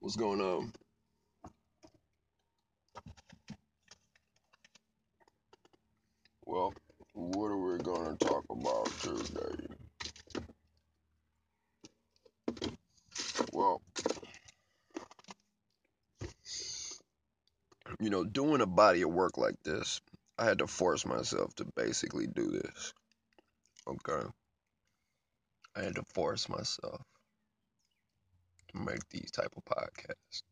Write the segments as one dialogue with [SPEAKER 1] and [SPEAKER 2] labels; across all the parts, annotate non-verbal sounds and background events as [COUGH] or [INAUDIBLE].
[SPEAKER 1] What's going on? Well, what are we going to talk about today? Well, you know, doing a body of work like this, I had to force myself to basically do this. Okay. I had to force myself to make these type of podcasts.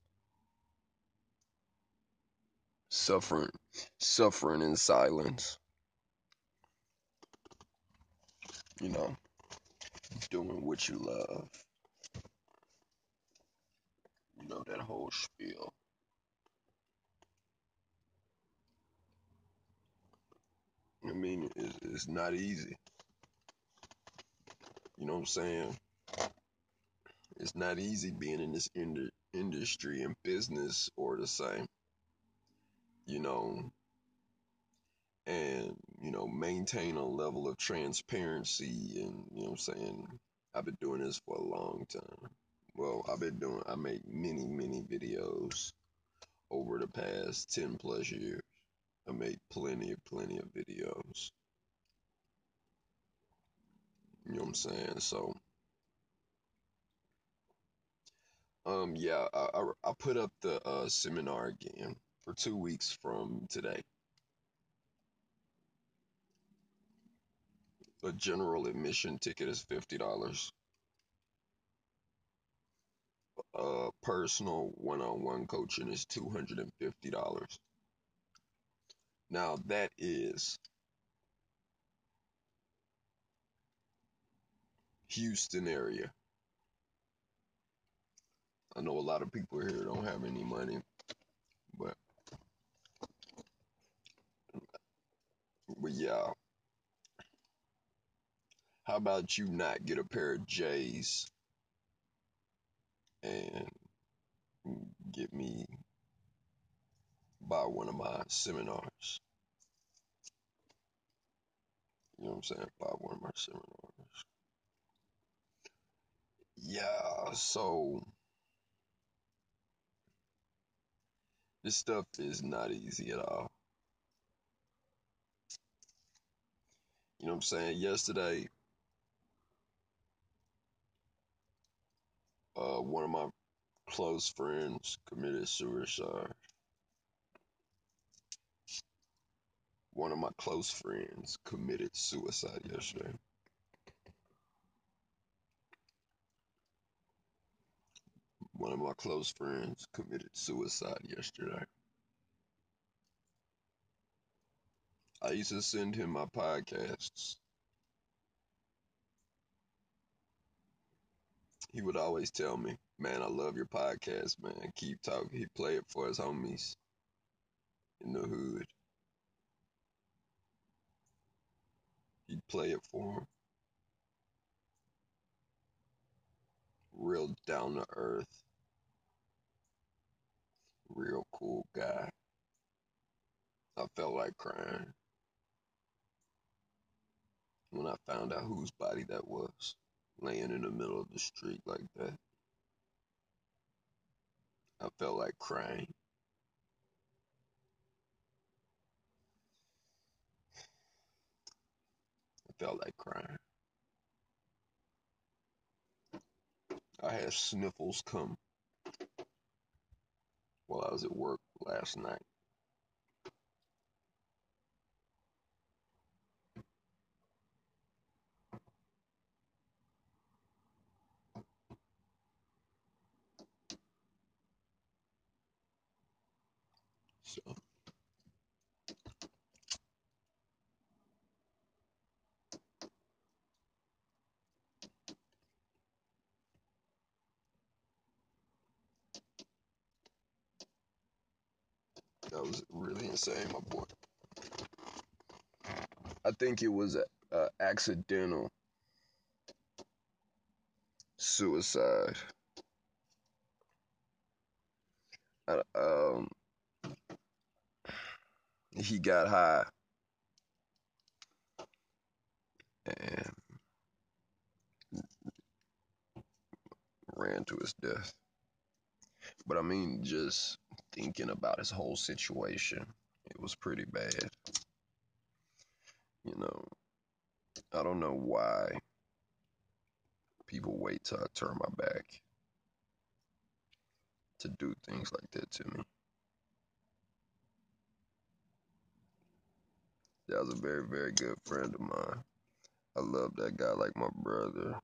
[SPEAKER 1] Suffering suffering in silence. You know, doing what you love. You know that whole spiel. I mean, it's, it's not easy. You know what I'm saying? It's not easy being in this ind- industry and business or the same. You know, and you know, maintain a level of transparency and you know what I'm saying? I've been doing this for a long time. Well, I've been doing I make many, many videos over the past 10 plus years. I made plenty, plenty of videos. You know what I'm saying? So, um, yeah, I, I, I put up the uh, seminar again for two weeks from today. A general admission ticket is fifty dollars. Uh, personal one-on-one coaching is two hundred and fifty dollars. Now that is Houston area. I know a lot of people here don't have any money, but but yeah. How about you not get a pair of J's and get me by one of my seminars? You know what I'm saying? By one of my seminars. Yeah, so this stuff is not easy at all. You know what I'm saying? Yesterday, uh, one of my close friends committed suicide. One of my close friends committed suicide yesterday. One of my close friends committed suicide yesterday. I used to send him my podcasts. He would always tell me, "Man, I love your podcast, man. Keep talking." He play it for his homies in the hood. He'd play it for him. Real down to earth, real cool guy. I felt like crying when I found out whose body that was, laying in the middle of the street like that. I felt like crying. Felt like crying. I had sniffles come while I was at work last night. So that was really insane, my boy. I think it was a, a accidental suicide. I, um, he got high and ran to his death. But I mean, just thinking about his whole situation, it was pretty bad. You know, I don't know why people wait till I turn my back to do things like that to me. That was a very, very good friend of mine. I love that guy like my brother,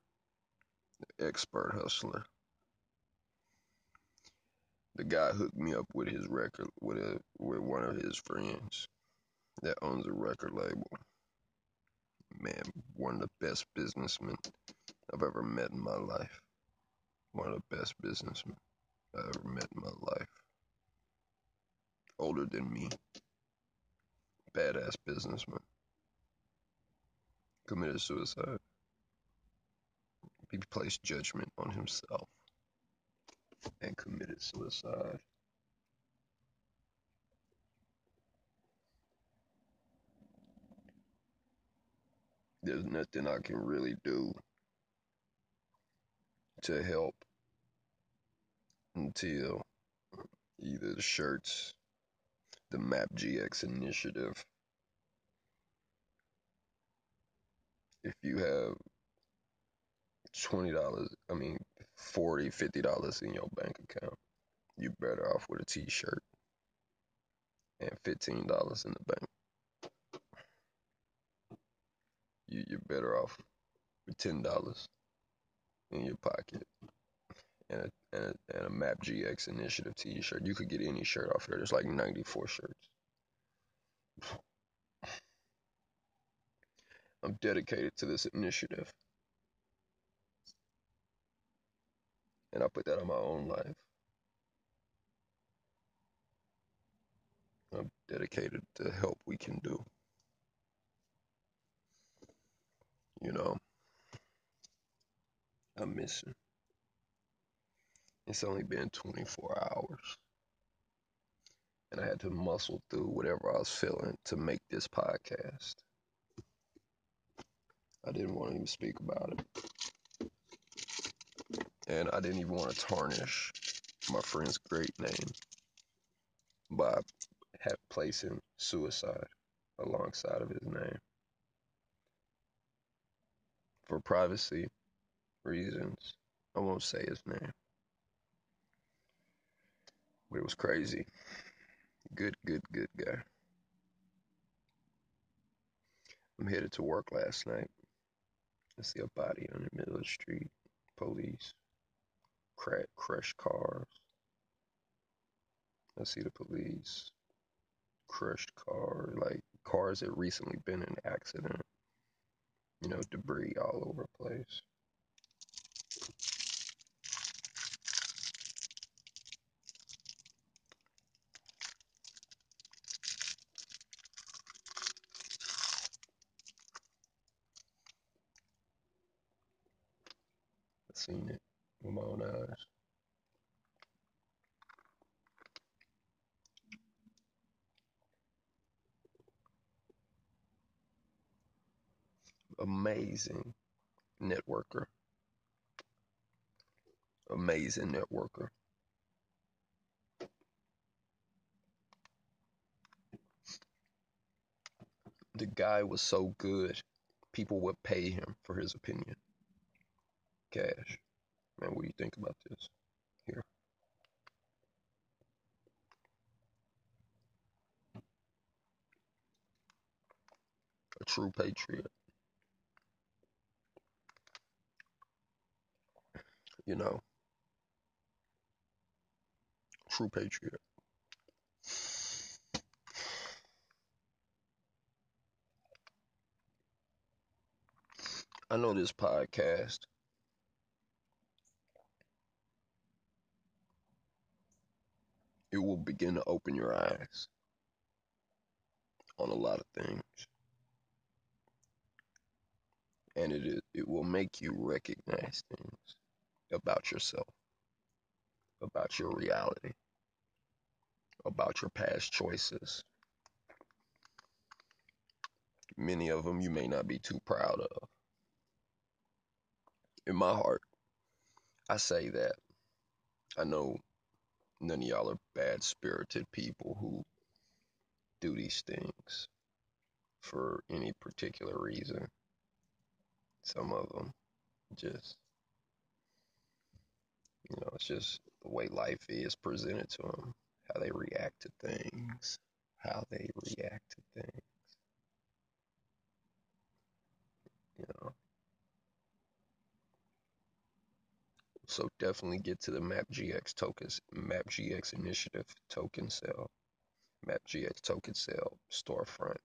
[SPEAKER 1] expert hustler. The guy hooked me up with his record with a with one of his friends that owns a record label. Man, one of the best businessmen I've ever met in my life. One of the best businessmen I ever met in my life. Older than me. Badass businessman. Committed suicide. He placed judgment on himself and committed suicide. There's nothing I can really do to help until either the shirts, the Map GX initiative. If you have twenty dollars, I mean forty, fifty dollars in your bank account, you better off with a t-shirt and fifteen dollars in the bank. You you're better off with ten dollars in your pocket and a, and a, and a Map GX Initiative T-shirt. You could get any shirt off there. There's like 94 shirts. I'm dedicated to this initiative, and I put that on my own life. I'm dedicated to help we can do. You know, I'm missing. It's only been 24 hours. And I had to muscle through whatever I was feeling to make this podcast. I didn't want to even speak about it. And I didn't even want to tarnish my friend's great name by placing suicide alongside of his name. For privacy reasons, I won't say his name. But it was crazy. Good, good, good guy. I'm headed to work last night. I see a body on the middle of the street. Police. Crack, crushed cars. I see the police. Crushed car, like cars that recently been in accident. You know, debris all over the place. seen it with my own eyes. Amazing networker. Amazing networker. The guy was so good, people would pay him for his opinion cash. Man, what do you think about this? Here. A true patriot. You know, true patriot. I know this podcast it will begin to open your eyes on a lot of things. and it is, it will make you recognize things about yourself, about your reality, about your past choices. Many of them you may not be too proud of. In my heart, I say that I know none of y'all are bad spirited people who do these things for any particular reason. Some of them just, you know, it's just the way life is presented to them, how they react to things, how they react to things. You know. So definitely get to the MapGX tokens, MapGX initiative token sale, MapGX token sale storefront.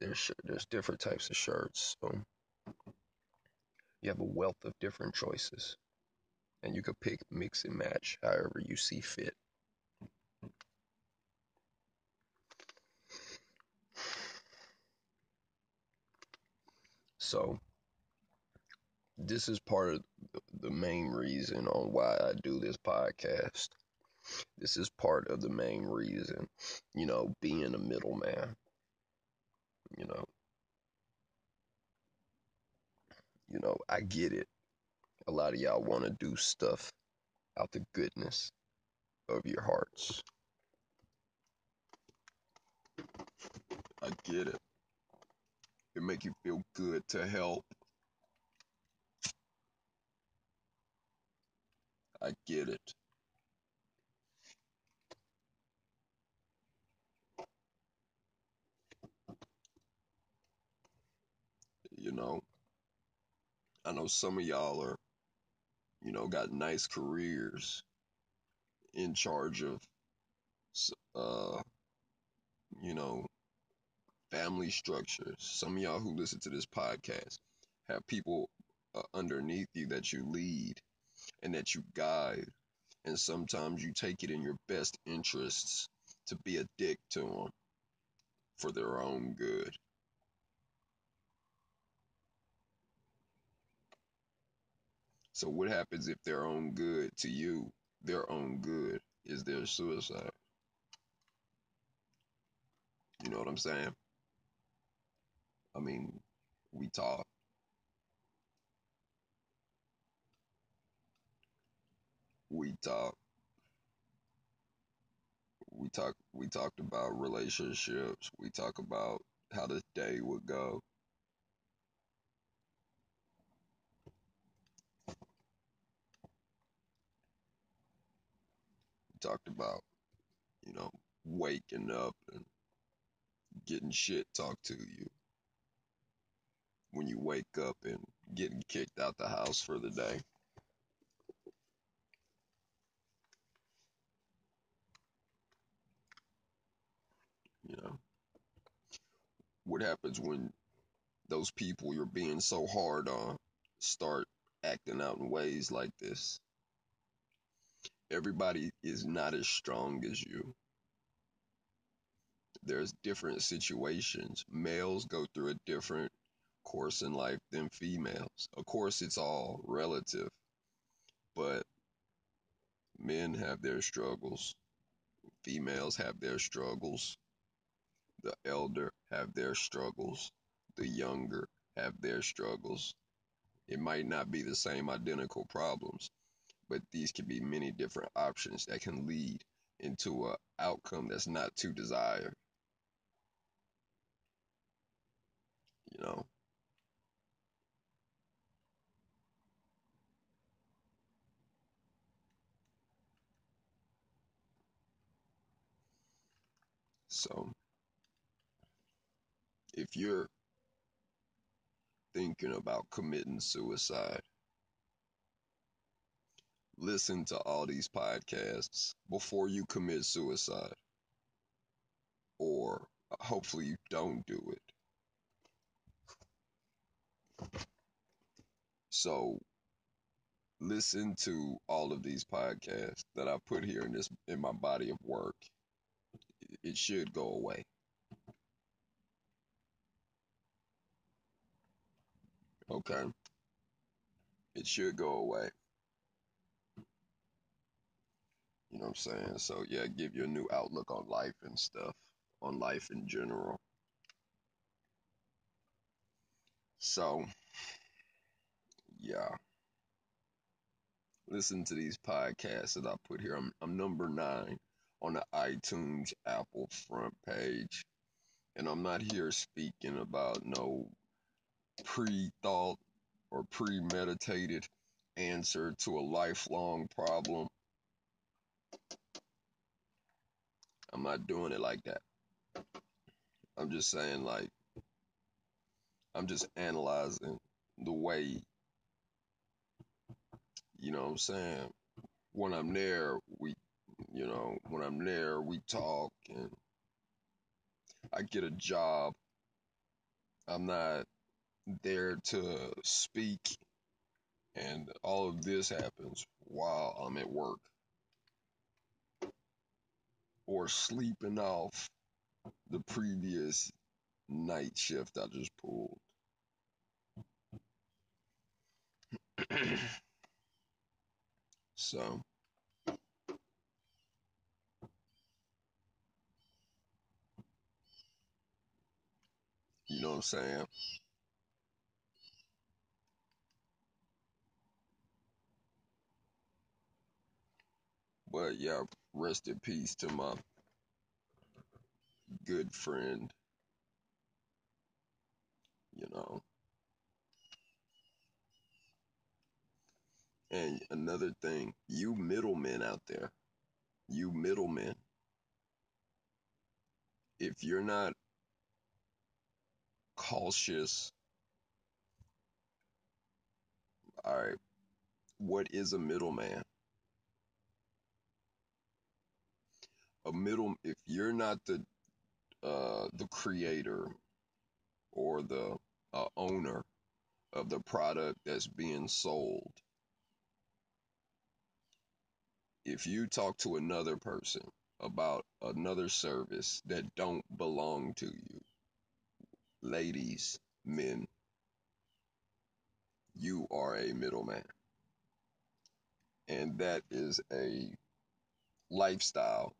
[SPEAKER 1] There's there's different types of shirts, so you have a wealth of different choices, and you could pick, mix, and match however you see fit. So this is part of the main reason on why I do this podcast. This is part of the main reason, you know, being a middleman. You know, you know, I get it. A lot of y'all want to do stuff out the goodness of your hearts. I get it. It make you feel good to help. I get it. You know, I know some of y'all are, you know, got nice careers in charge of, uh, you know, family structures. Some of y'all who listen to this podcast have people uh, underneath you that you lead and that you guide. And sometimes you take it in your best interests to be a dick to them for their own good. So what happens if their own good to you, their own good is their suicide? You know what I'm saying? I mean, we talk. We talk. We talk we talked about relationships. We talk about how the day would go. We talked about, you know, waking up and getting shit talked to you. When you wake up and getting kicked out the house for the day. You know, what happens when those people you're being so hard on start acting out in ways like this? Everybody is not as strong as you. There's different situations. Males go through a different course in life than females. Of course, it's all relative, but men have their struggles, females have their struggles, the elder have their struggles, the younger have their struggles. It might not be the same identical problems, but these can be many different options that can lead into a outcome that's not too desired. You know. So if you're thinking about committing suicide, listen to all these podcasts before you commit suicide. Or hopefully you don't do it. So listen to all of these podcasts that I put here in this in my body of work. It should go away. Okay. It should go away. You know what I'm saying? So yeah, give you a new outlook on life and stuff, on life in general. So yeah. Listen to these podcasts that I put here. I'm I'm number nine on the iTunes Apple front page. And I'm not here speaking about no pre-thought or premeditated answer to a lifelong problem. I'm not doing it like that. I'm just saying, like, I'm just analyzing the way, you know what I'm saying? When I'm there, we, you know, when I'm there, we talk and I get a job. I'm not there to speak, and all of this happens while I'm at work or sleeping off the previous night shift I just pulled. [CLEARS THROAT] so, you know what I'm saying? But yeah, rest in peace to my good friend. You know. And another thing, you middlemen out there, you middlemen, if you're not cautious, all right, what is a middleman? A middle, if you're not the uh, the creator or the uh, owner of the product that's being sold, if you talk to another person about another service that don't belong to you, ladies, men, you are a middleman. And that is a lifestyle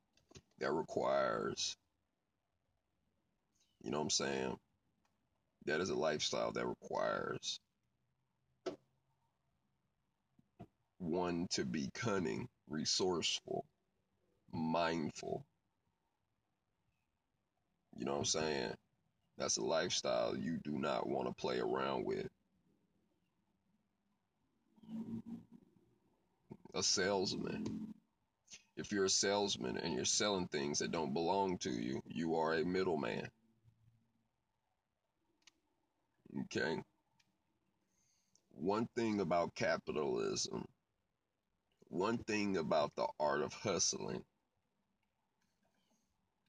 [SPEAKER 1] that requires, you know what I'm saying? That is a lifestyle that requires one to be cunning, resourceful, mindful. You know what I'm saying? That's a lifestyle you do not want to play around with. A salesman. If you're a salesman and you're selling things that don't belong to you, you are a middleman. Okay? One thing about capitalism, one thing about the art of hustling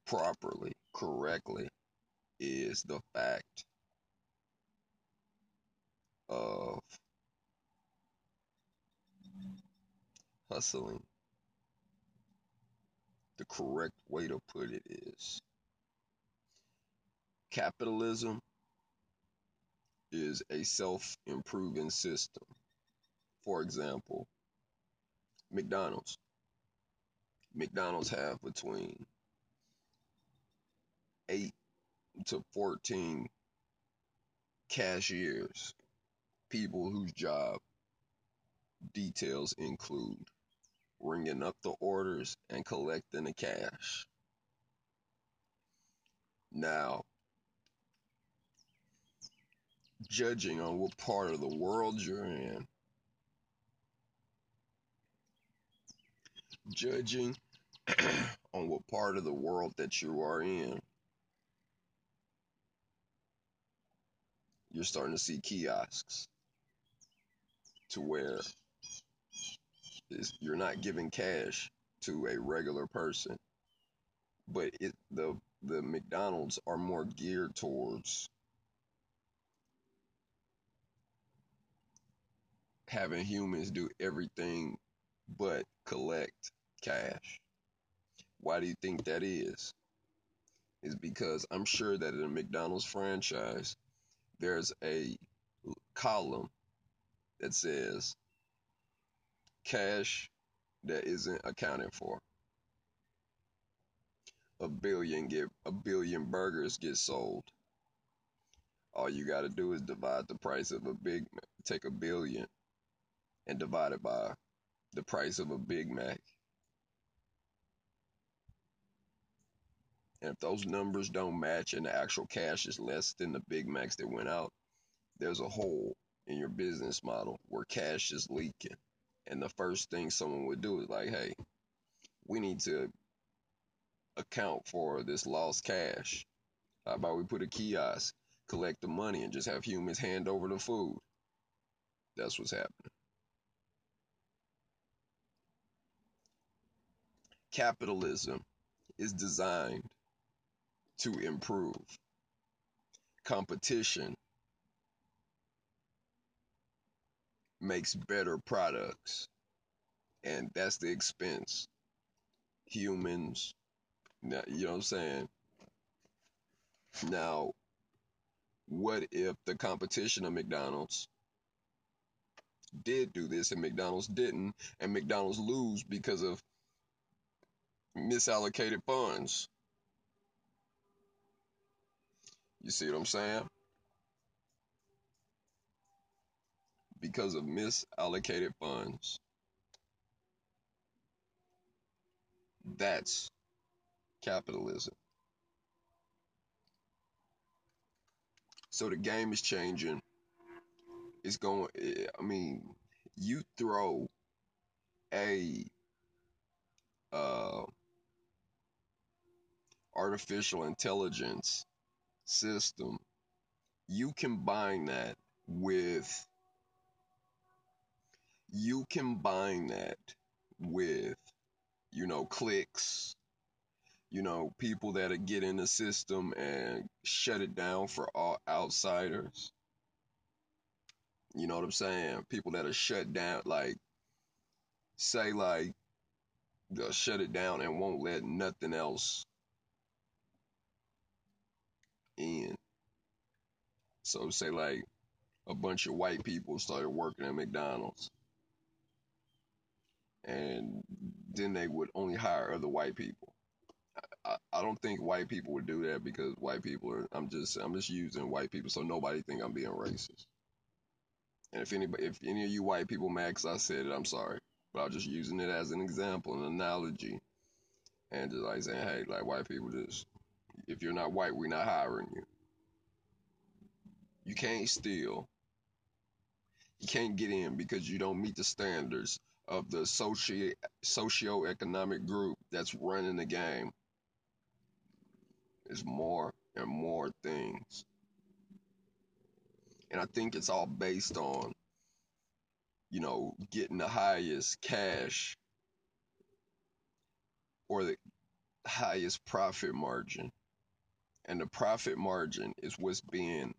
[SPEAKER 1] properly, correctly, is the fact of hustling. The correct way to put it is capitalism is a self improving system. For example, McDonald's. McDonald's have between 8 to 14 cashiers, people whose job details include ringing up the orders and collecting the cash. Now, judging on what part of the world you're in, judging [CLEARS THROAT] on what part of the world that you are in, you're starting to see kiosks to where you're not giving cash to a regular person, but it the the McDonald's are more geared towards having humans do everything but collect cash. Why do you think that is? Is because I'm sure that in a McDonald's franchise, there's a column that says cash that isn't accounted for. A billion get a billion burgers get sold. All you got to do is divide the price of a big take a billion and divide it by the price of a Big Mac. And if those numbers don't match and the actual cash is less than the Big Macs that went out, there's a hole in your business model where cash is leaking. And the first thing someone would do is like, hey, we need to account for this lost cash. How about we put a kiosk, collect the money, and just have humans hand over the food? That's what's happening. Capitalism is designed to improve. Competition makes better products, and that's the expense. Humans, you know what I'm saying? Now, what if the competition of McDonald's did do this and McDonald's didn't, and McDonald's lose because of misallocated funds? You see what I'm saying? Because of misallocated funds. That's capitalism. So the game is changing. It's going, I mean, you throw a uh, artificial intelligence system, you combine that with you combine that with you know clicks you know people that get in the system and shut it down for all outsiders. You know what i'm saying? People that are shut down like say like they'll shut it down and won't let nothing else in. So say like a bunch of white people started working at mcdonald's and then they would only hire other white people. I, I don't think white people would do that because white people are. I'm just I'm just using white people so nobody think I'm being racist. And if anybody, if any of you white people mad I said it, I'm sorry. But I'm just using it as an example, an analogy, and just like saying, hey, like white people just, if you're not white, we're not hiring you. You can't steal. You can't get in because you don't meet the standards of the socio socio-economic group that's running the game is more and more things. And I think it's all based on, you know, getting the highest cash or the highest profit margin. And the profit margin is what's being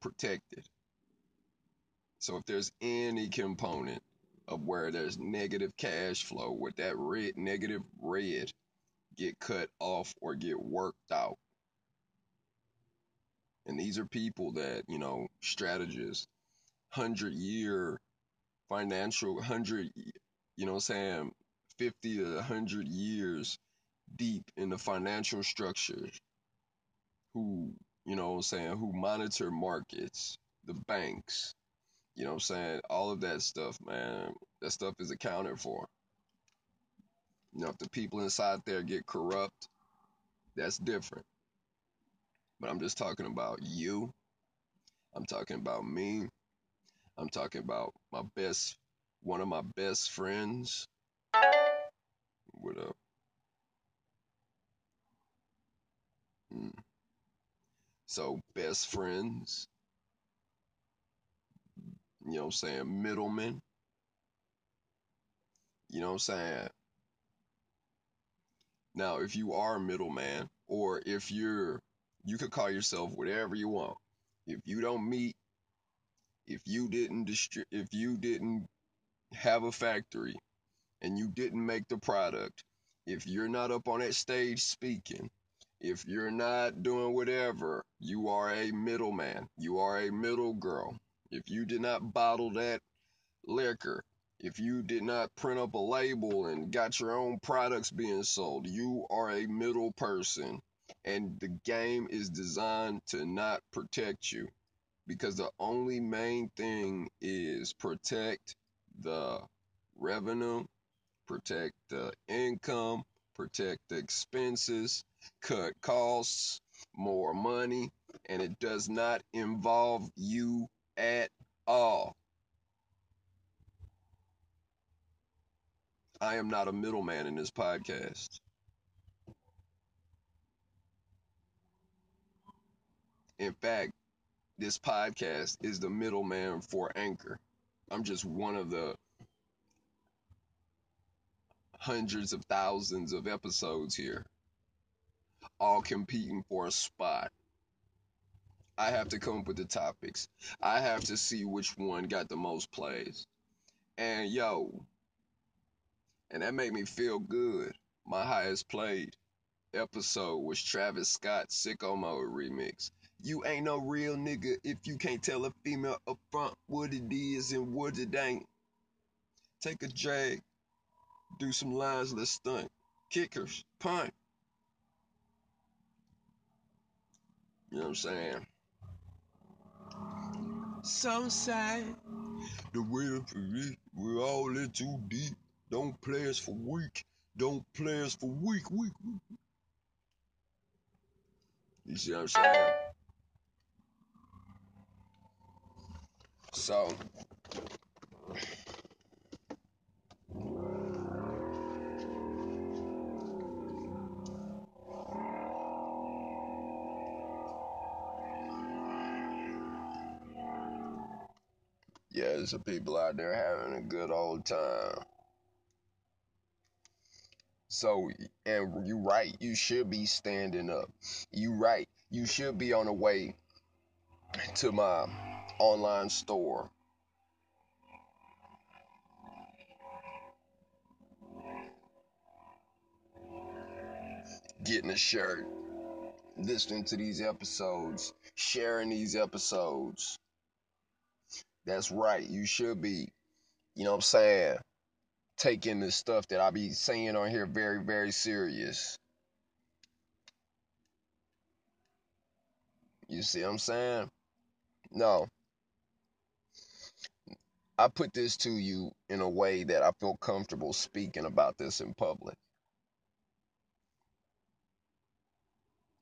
[SPEAKER 1] protected. So if there's any component of where there's negative cash flow, with that red negative red get cut off or get worked out. And these are people that, you know, strategists, hundred year financial hundred you know I'm saying, fifty to hundred years deep in the financial structure who, you know I'm saying, who monitor markets, the banks, you know what I'm saying? All of that stuff, man, that stuff is accounted for. You know, if the people inside there get corrupt, that's different. But I'm just talking about you. I'm talking about me. I'm talking about my best, one of my best friends. What up? Mm. So, best friends, you know what I'm saying, middlemen, you know what I'm saying? Now, if you are a middleman, or if you're, you could call yourself whatever you want. If you don't meet, if you didn't distri- if you didn't have a factory, and you didn't make the product, if you're not up on that stage speaking, If you're not doing whatever, you are a middleman. You are a middle girl. If you did not bottle that liquor, if you did not print up a label and got your own products being sold, you are a middle person. And the game is designed to not protect you because the only main thing is protect the revenue, protect the income, protect the expenses, cut costs, more money, and it does not involve you at all. I am not a middleman in this podcast. In fact, this podcast is the middleman for Anchor. I'm just one of the hundreds of thousands of episodes here, all competing for a spot. I have to come up with the topics. I have to see which one got the most plays. And yo, and that made me feel good. My highest played episode was Travis Scott's Sicko Mode remix. You ain't no real nigga if you can't tell a female up front what it is and what it ain't. Take a drag, do some lines, let's stunt. Kickers, punt. You know what I'm saying? Some say the waiting for me, we're all in too deep. Don't play us for weak. Don't play us for weak, weak, weak. You see what I'm saying? So, yeah, there's some people out there having a good old time. So, and you right, you should be standing up. You right, you should be on the way to my online store. Getting a shirt, listening to these episodes, sharing these episodes. That's right, you should be, you know what I'm saying, taking the stuff that I be saying on here very, very serious. You see what I'm saying? No. I put this to you in a way that I feel comfortable speaking about this in public.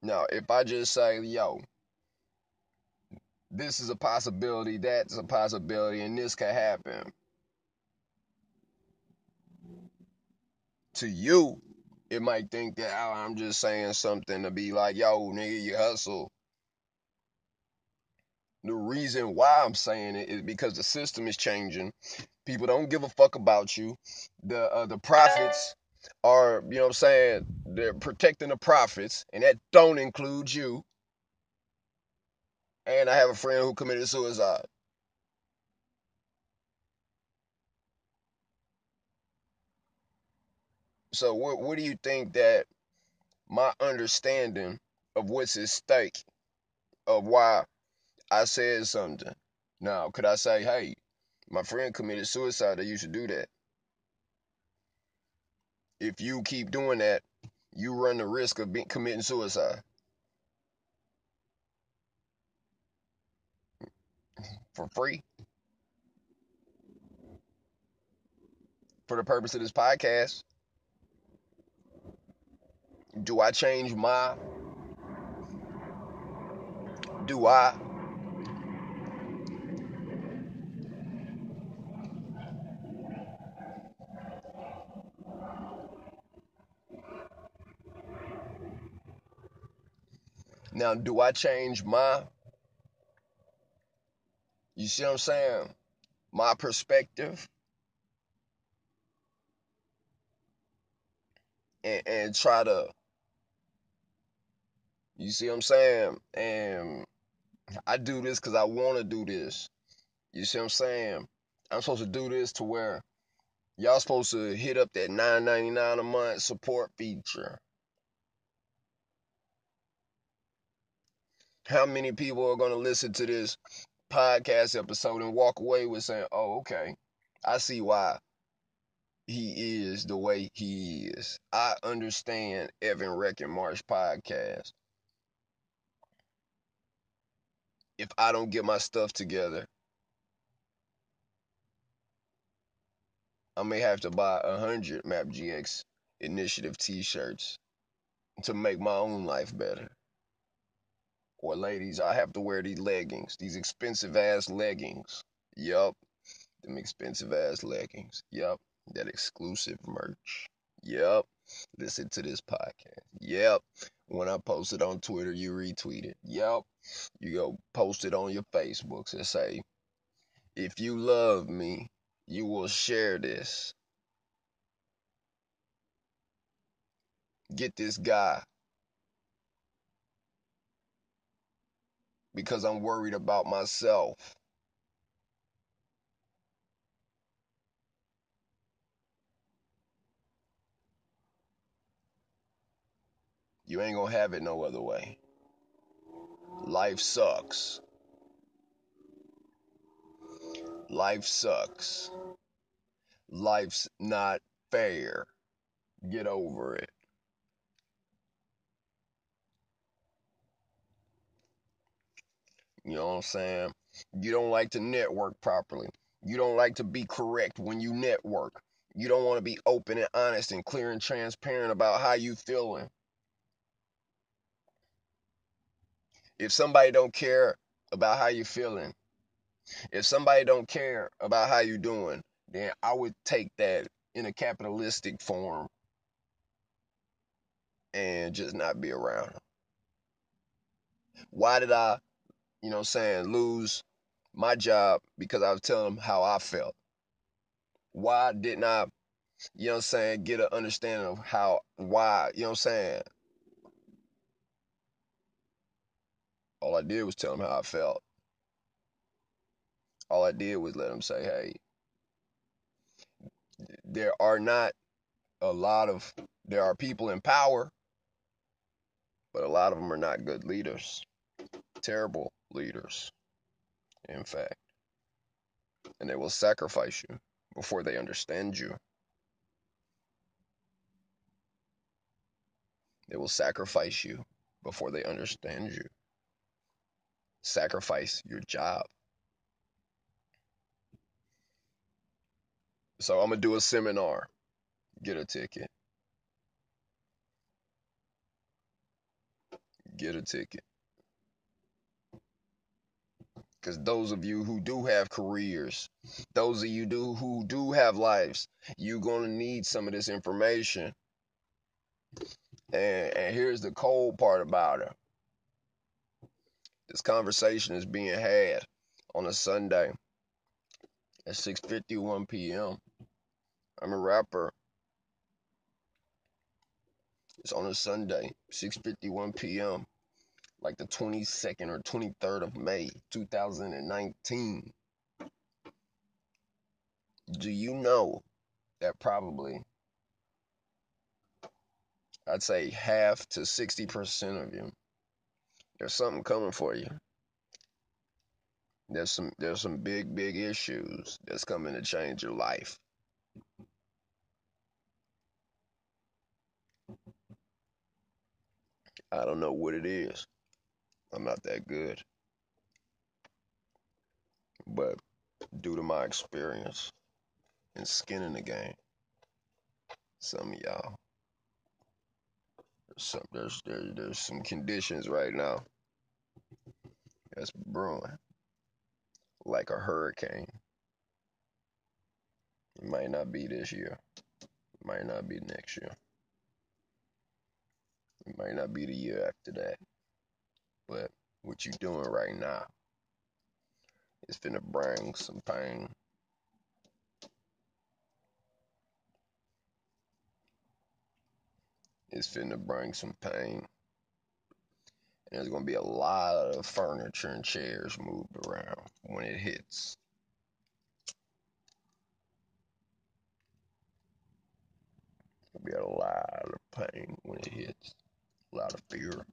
[SPEAKER 1] Now, if I just say, yo, this is a possibility, that's a possibility, and this can happen. To you, it might think that oh, I'm just saying something to be like, yo, nigga, you hustle. The reason why I'm saying it is because the system is changing. People don't give a fuck about you. The uh, the profits are, you know what I'm saying, they're protecting the profits, and that don't include you. And I have a friend who committed suicide. So what what do you think that my understanding of what's at stake of why I said something. Now, could I say, hey, my friend committed suicide, that you should do that? If you keep doing that, you run the risk of being, committing suicide. For free. For the purpose of this podcast. Do I change my do I Now, do I change my, you see what I'm saying? My perspective and, and try to, you see what I'm saying? And I do this because I want to do this. You see what I'm saying? I'm supposed to do this to where y'all supposed to hit up that $9.99 a month support feature. How many people are going to listen to this podcast episode and walk away with saying, oh, okay, I see why he is the way he is. I understand Evan Wrekkin Marsh podcast. If I don't get my stuff together, I may have to buy a hundred Map GX initiative t-shirts to make my own life better. Or ladies, I have to wear these leggings, these expensive ass leggings. Yup. Them expensive ass leggings. Yup. That exclusive merch. Yep. Listen to this podcast. Yep. When I post it on Twitter, you retweet it. Yep. You go post it on your Facebooks and say, if you love me, you will share this. Get this guy. Because I'm worried about myself. You ain't gonna have it no other way. Life sucks. Life sucks. Life's not fair. Get over it. You know what I'm saying? You don't like to network properly. You don't like to be correct when you network. You don't want to be open and honest and clear and transparent about how you feeling. if somebody don't care about how you're feeling, if somebody don't care about how you're doing, then I would take that in a capitalistic form and just not be around. Why did I, you know what I'm saying, lose my job because I was telling them how I felt? Why didn't I, you know what I'm saying, get an understanding of how, why, you know what I'm saying, All I did was tell him how I felt. All I did was let him say, hey, there are not a lot of, there are people in power, but a lot of them are not good leaders. Terrible leaders, in fact. And they will sacrifice you before they understand you. They will sacrifice you before they understand you sacrifice your job. So I'm gonna do a seminar. Get a ticket. Get a ticket. Because those of you who do have careers, those of you do who do have lives, you're gonna need some of this information. And, and here's the cold part about it. This conversation is being had on a Sunday at 6:51 p.m. I'm a rapper. It's on a Sunday, 6:51 p.m. like the 22nd or 23rd of May, 2019. Do you know that probably I'd say half to 60% of you there's something coming for you. There's some there's some big big issues that's coming to change your life. I don't know what it is. I'm not that good. But due to my experience and skin in the game, some of y'all some there's there, there's some conditions right now that's brewing like a hurricane. It might not be this year. It might not be next year. It might not be the year after that. But what you doing right now is finna bring some pain is finna bring some pain. And there's gonna be a lot of furniture and chairs moved around when it hits. There'll be a lot of pain when it hits. A lot of fear.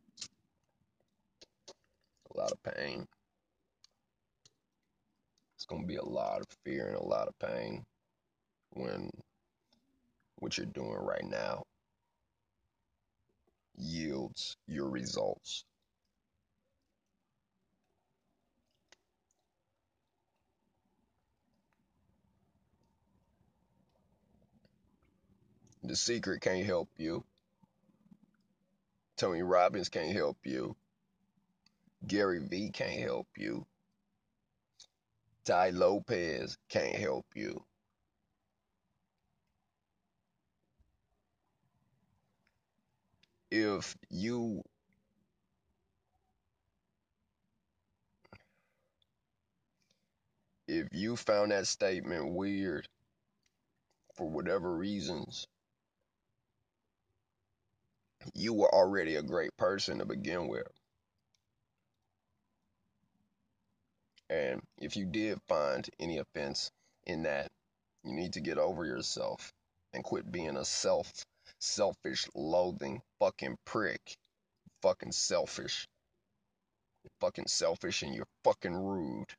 [SPEAKER 1] Lot of pain. It's going to be a lot of fear and a lot of pain when what you're doing right now yields your results. The Secret can't help you. Tony Robbins can't help you. Gary Vee can't help you. Tai Lopez can't help you. If you if you found that statement weird for whatever reasons, you were already a great person to begin with. And if you did find any offense in that, you need to get over yourself and quit being a self selfish, loathing fucking prick. Fucking selfish. You're fucking selfish and you're fucking rude.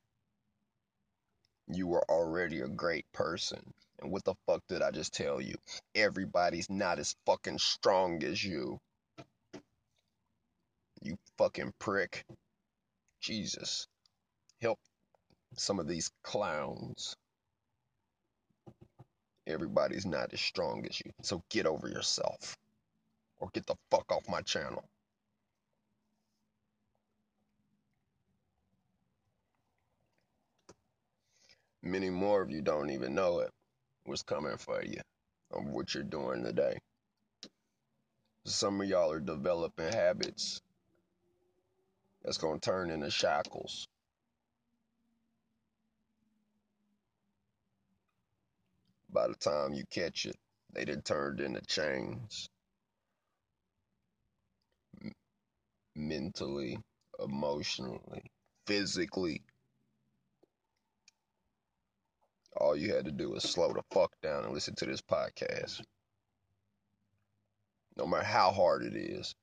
[SPEAKER 1] You were already a great person. And what the fuck did I just tell you? Everybody's not as fucking strong as you. You fucking prick. Jesus. Help some of these clowns. Everybody's not as strong as you. So get over yourself. Or get the fuck off my channel. Many more of you don't even know it. What's coming for you of what you're doing today. Some of y'all are developing habits that's going to turn into shackles. By the time you catch it, they done turned into chains. Mentally, emotionally, physically. All you had to do was slow the fuck down and listen to this podcast. No matter how hard it is.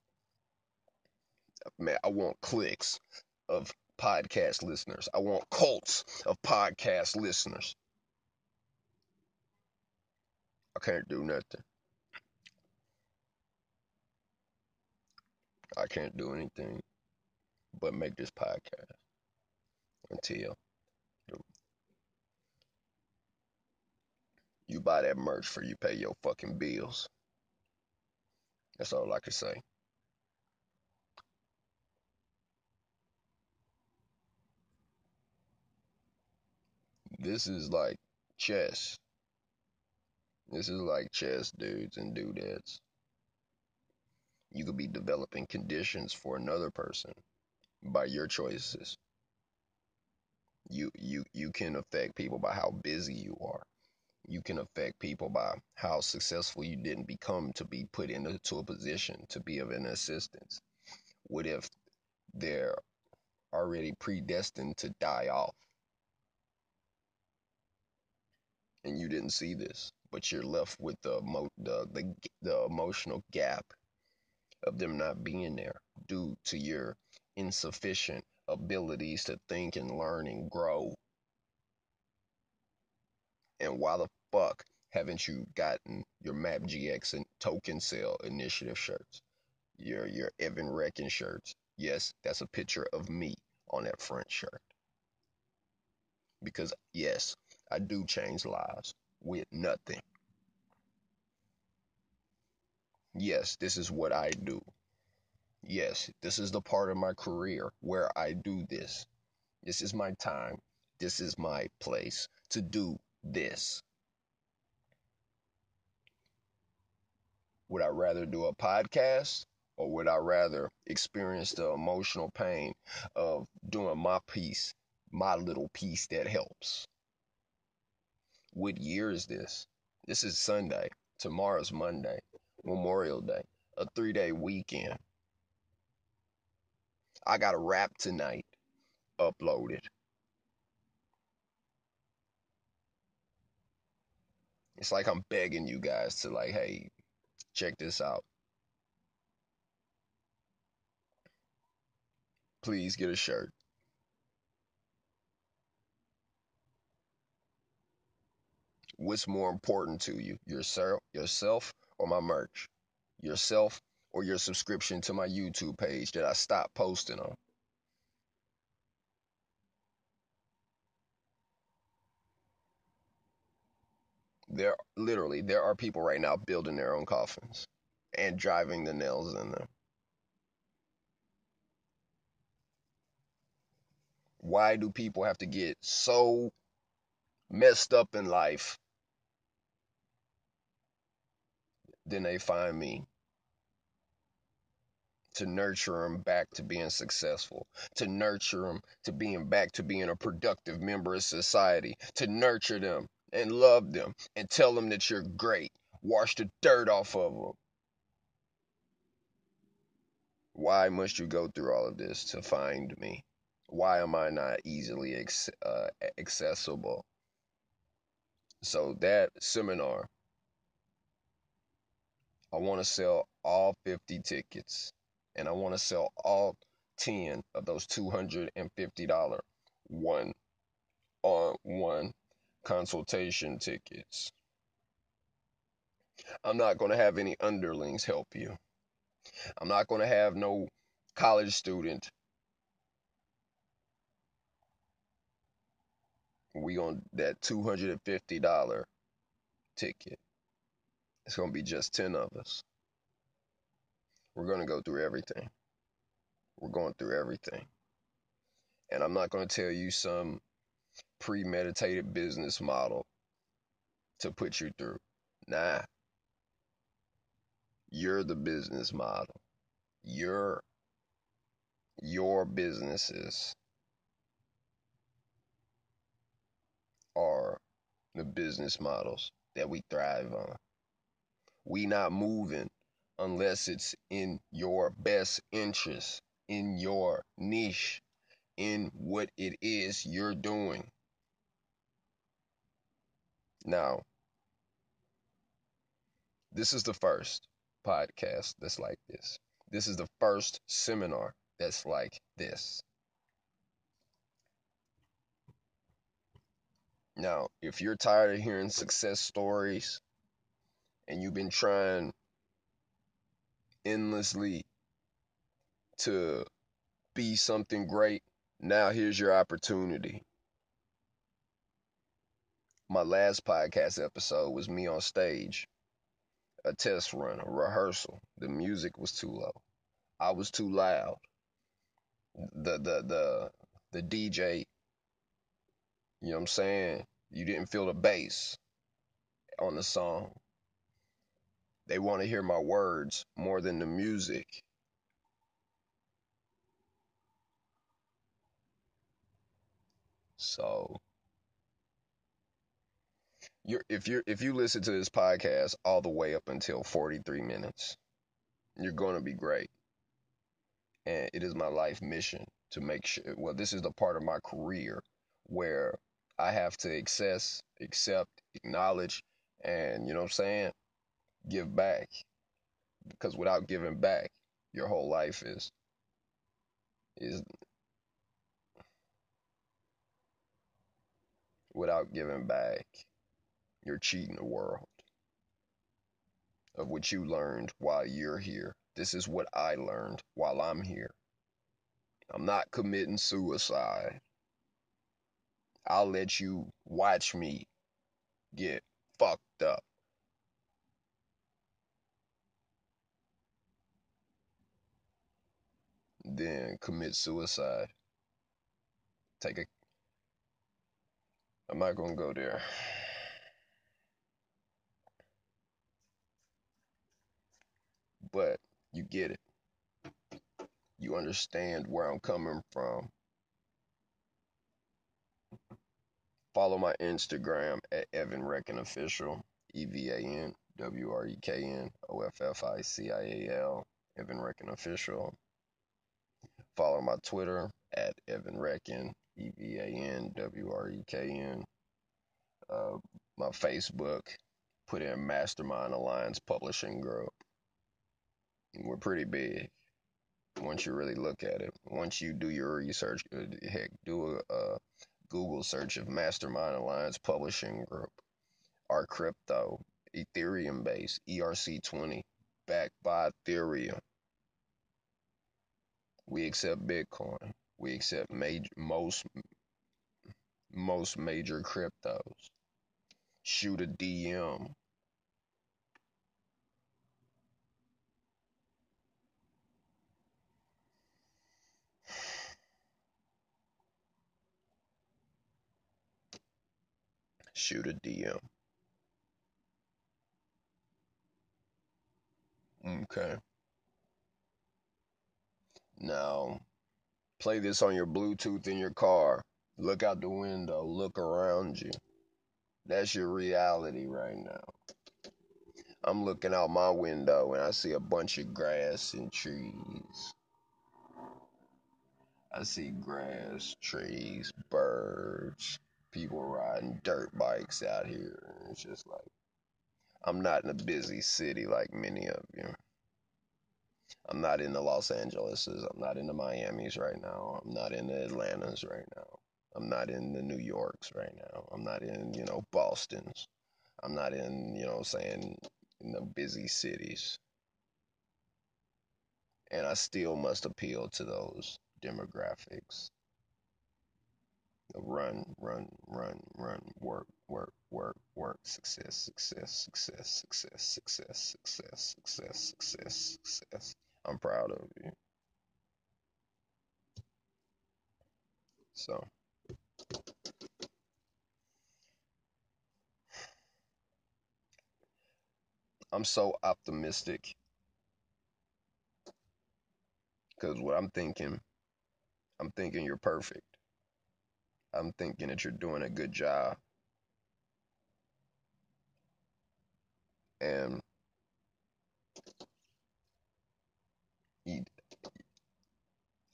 [SPEAKER 1] Man, I want clicks of podcast listeners. I want cults of podcast listeners. I can't do nothing. I can't do anything but make this podcast until you buy that merch for you pay your fucking bills. That's all I can say. This is like chess. This is like chess, dudes and dudettes. You could be developing conditions for another person by your choices. You you you can affect people by how busy you are. You can affect people by how successful you didn't become to be put into a position to be of an assistance. What if they're already predestined to die off and you didn't see this, but you're left with the the, the the emotional gap of them not being there due to your insufficient abilities to think and learn and grow. And why the fuck haven't you gotten your Map GX and token sale initiative shirts? Your your Evan Wrekkin shirts. Yes, that's a picture of me on that front shirt. Because yes, I do change lives with nothing. Yes, this is what I do. Yes, this is the part of my career where I do this. This is my time. This is my place to do this. Would I rather do a podcast or would I rather experience the emotional pain of doing my piece, my little piece that helps? What year is this? This is Sunday. Tomorrow's Monday, Memorial Day, a three day weekend. I got a rap tonight uploaded. It's like I'm begging you guys to, like, hey, check this out. please get a shirt. What's more important to you, yourself, yourself or my merch? Yourself or your subscription to my YouTube page that I stopped posting on? There literally there are people right now building their own coffins and driving the nails in them. Why do people have to get so messed up in life? Then they find me to nurture them back to being successful, to nurture them to being back to being a productive member of society, to nurture them and love them and tell them that you're great. Wash the dirt off of them. Why must you go through all of this to find me? Why am I not easily uh, accessible? So that seminar, I want to sell all 50 tickets and I want to sell all 10 of those $250 one on one consultation tickets. I'm not going to have any underlings help you. I'm not going to have no college student. We on that $250 ticket. It's going to be just 10 of us. We're going to go through everything. We're going through everything. And I'm not going to tell you some premeditated business model to put you through. Nah. You're the business model. Your your businesses are the business models that we thrive on. We not moving unless it's in your best interest, in your niche, in what it is you're doing. Now, this is the first podcast that's like this. This is the first seminar that's like this. Now, if you're tired of hearing success stories and you've been trying endlessly to be something great, now here's your opportunity my last podcast episode was me on stage, a test run, a rehearsal. The music was too low. I was too loud. The the the the DJ, you know what I'm saying? You didn't feel the bass on the song. They want to hear my words more than the music. So you're if you if you listen to this podcast all the way up until 43 minutes, you're going to be great. And it is my life mission to make sure well this is the part of my career where I have to access, accept, acknowledge and you know what I'm saying, give back. Because without giving back, your whole life is is without giving back you're cheating the world of what you learned while you're here. This is what I learned while I'm here. I'm not committing suicide. I'll let you watch me get fucked up. Then commit suicide. Take a. I'm not gonna go there. but you get it. You understand where I'm coming from. Follow my Instagram at Evan Wrekkin Official, E V A N W R E K N O F F I C I A L, Evan Wrekkin Official. Follow my Twitter at Evan Wrekkin, E V A N W R E K N. Uh, my Facebook, put in Mastermind Alliance Publishing Group. We're pretty big. once you really look at it. Once you do your research, uh, heck, do a, a Google search of Mastermind Alliance Publishing Group. Our crypto, Ethereum based, ERC20, backed by Ethereum. We accept Bitcoin. We accept major, most most major cryptos. Shoot a DM. Shoot a DM. Okay. Now, play this on your Bluetooth in your car. Look out the window. Look around you. That's your reality right now. I'm looking out my window and I see a bunch of grass and trees. I see grass, trees, birds, people riding dirt bikes out here. It's just like, I'm not in a busy city like many of you. I'm not in the Los Angeleses. I'm not in the Miamis right now. I'm not in the Atlantas right now. I'm not in the New Yorks right now. I'm not in, you know, Boston's. I'm not in, you know, saying in the busy cities. And I still must appeal to those demographics. Run, run, run, run, work, work, work, work, success, success, success, success, success, success, success, success, success. I'm proud of you. So, I'm so optimistic because what I'm thinking, I'm thinking you're perfect. I'm thinking that you're doing a good job. And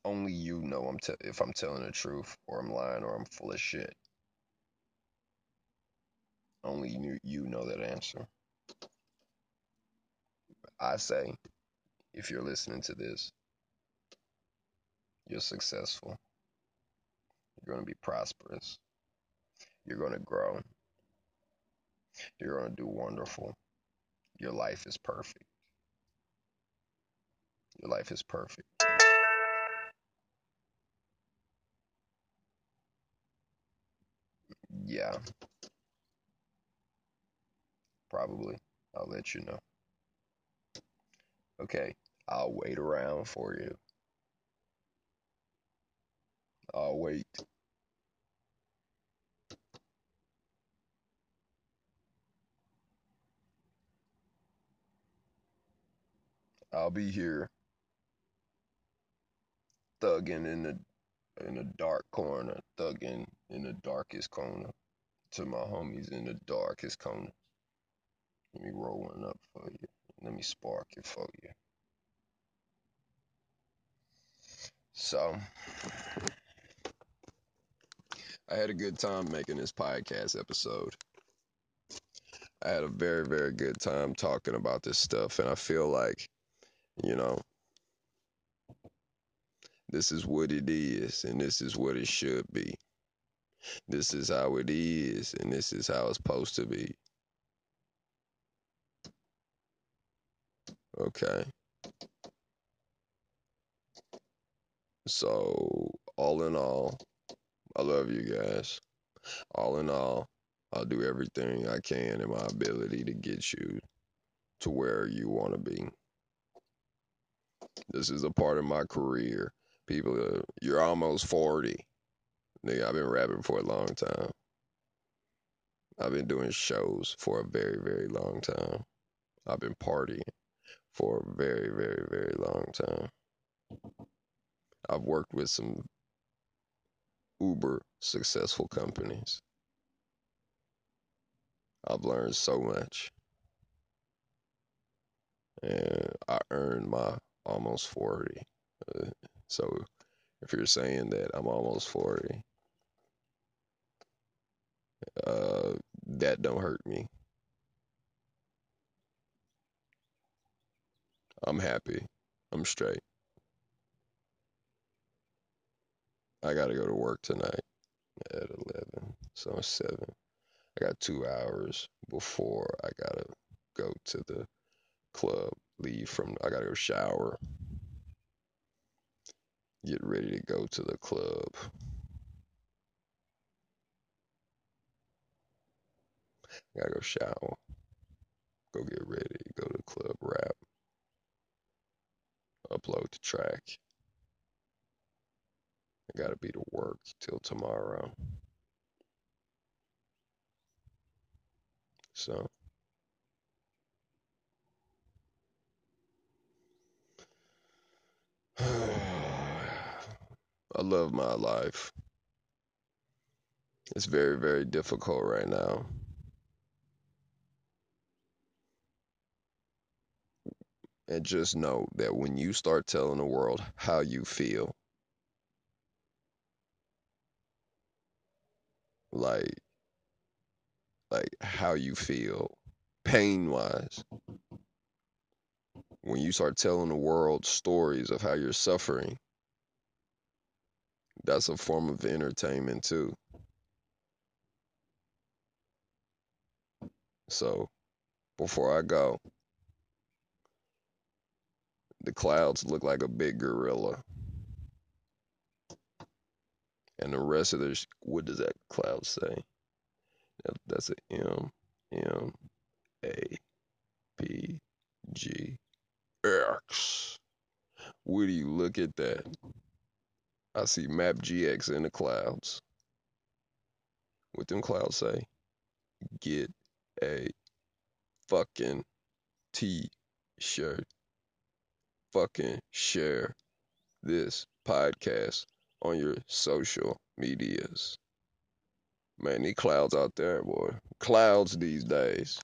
[SPEAKER 1] only you know I'm te- if I'm telling the truth or I'm lying or I'm full of shit. Only you, you know that answer. I say, if you're listening to this, you're successful. You're going to be prosperous. You're going to grow. You're going to do wonderful. Your life is perfect. Your life is perfect. Yeah. Probably. I'll let you know. Okay. I'll wait around for you. I'll wait. I'll be here thugging in the in the dark corner, thugging in the darkest corner to my homies in the darkest corner. Let me roll one up for you. Let me spark it for you. So, I had a good time making this podcast episode. I had a very, very good time talking about this stuff, and I feel like, you know, this is what it is, and this is what it should be. This is how it is, and this is how it's supposed to be. Okay. So, all in all, I love you guys. All in all, I'll do everything I can in my ability to get you to where you want to be. This is a part of my career. People, uh, you're almost 40. Nigga, I've been rapping for a long time. I've been doing shows for a very, very long time. I've been partying for a very, very, very long time. I've worked with some uber successful companies. I've learned so much. And I earned my almost 40. Uh, so if you're saying that I'm almost 40, uh, that don't hurt me. I'm happy. I'm straight. I gotta go to work tonight at eleven. So it's seven. I got two hours before I gotta go to the club. Leave from I gotta go shower. Get ready to go to the club. I gotta go shower. Go get ready. Go to the club. Rap. Upload the track. I gotta be to work till tomorrow. So [SIGHS] I love my life. It's very, very difficult right now. And just know that when you start telling the world how you feel, like like how you feel pain wise, when you start telling the world stories of how you're suffering, that's a form of entertainment too. So before I go, the clouds look like a big gorilla. And the rest of the, what does that cloud say? That, that's a M, M, A, P, G, X. Would you look at that? I see Map GX in the clouds. What them clouds say? Get a fucking t-shirt. Fucking share this podcast on your social medias. Man, these clouds out there, boy. Clouds these days.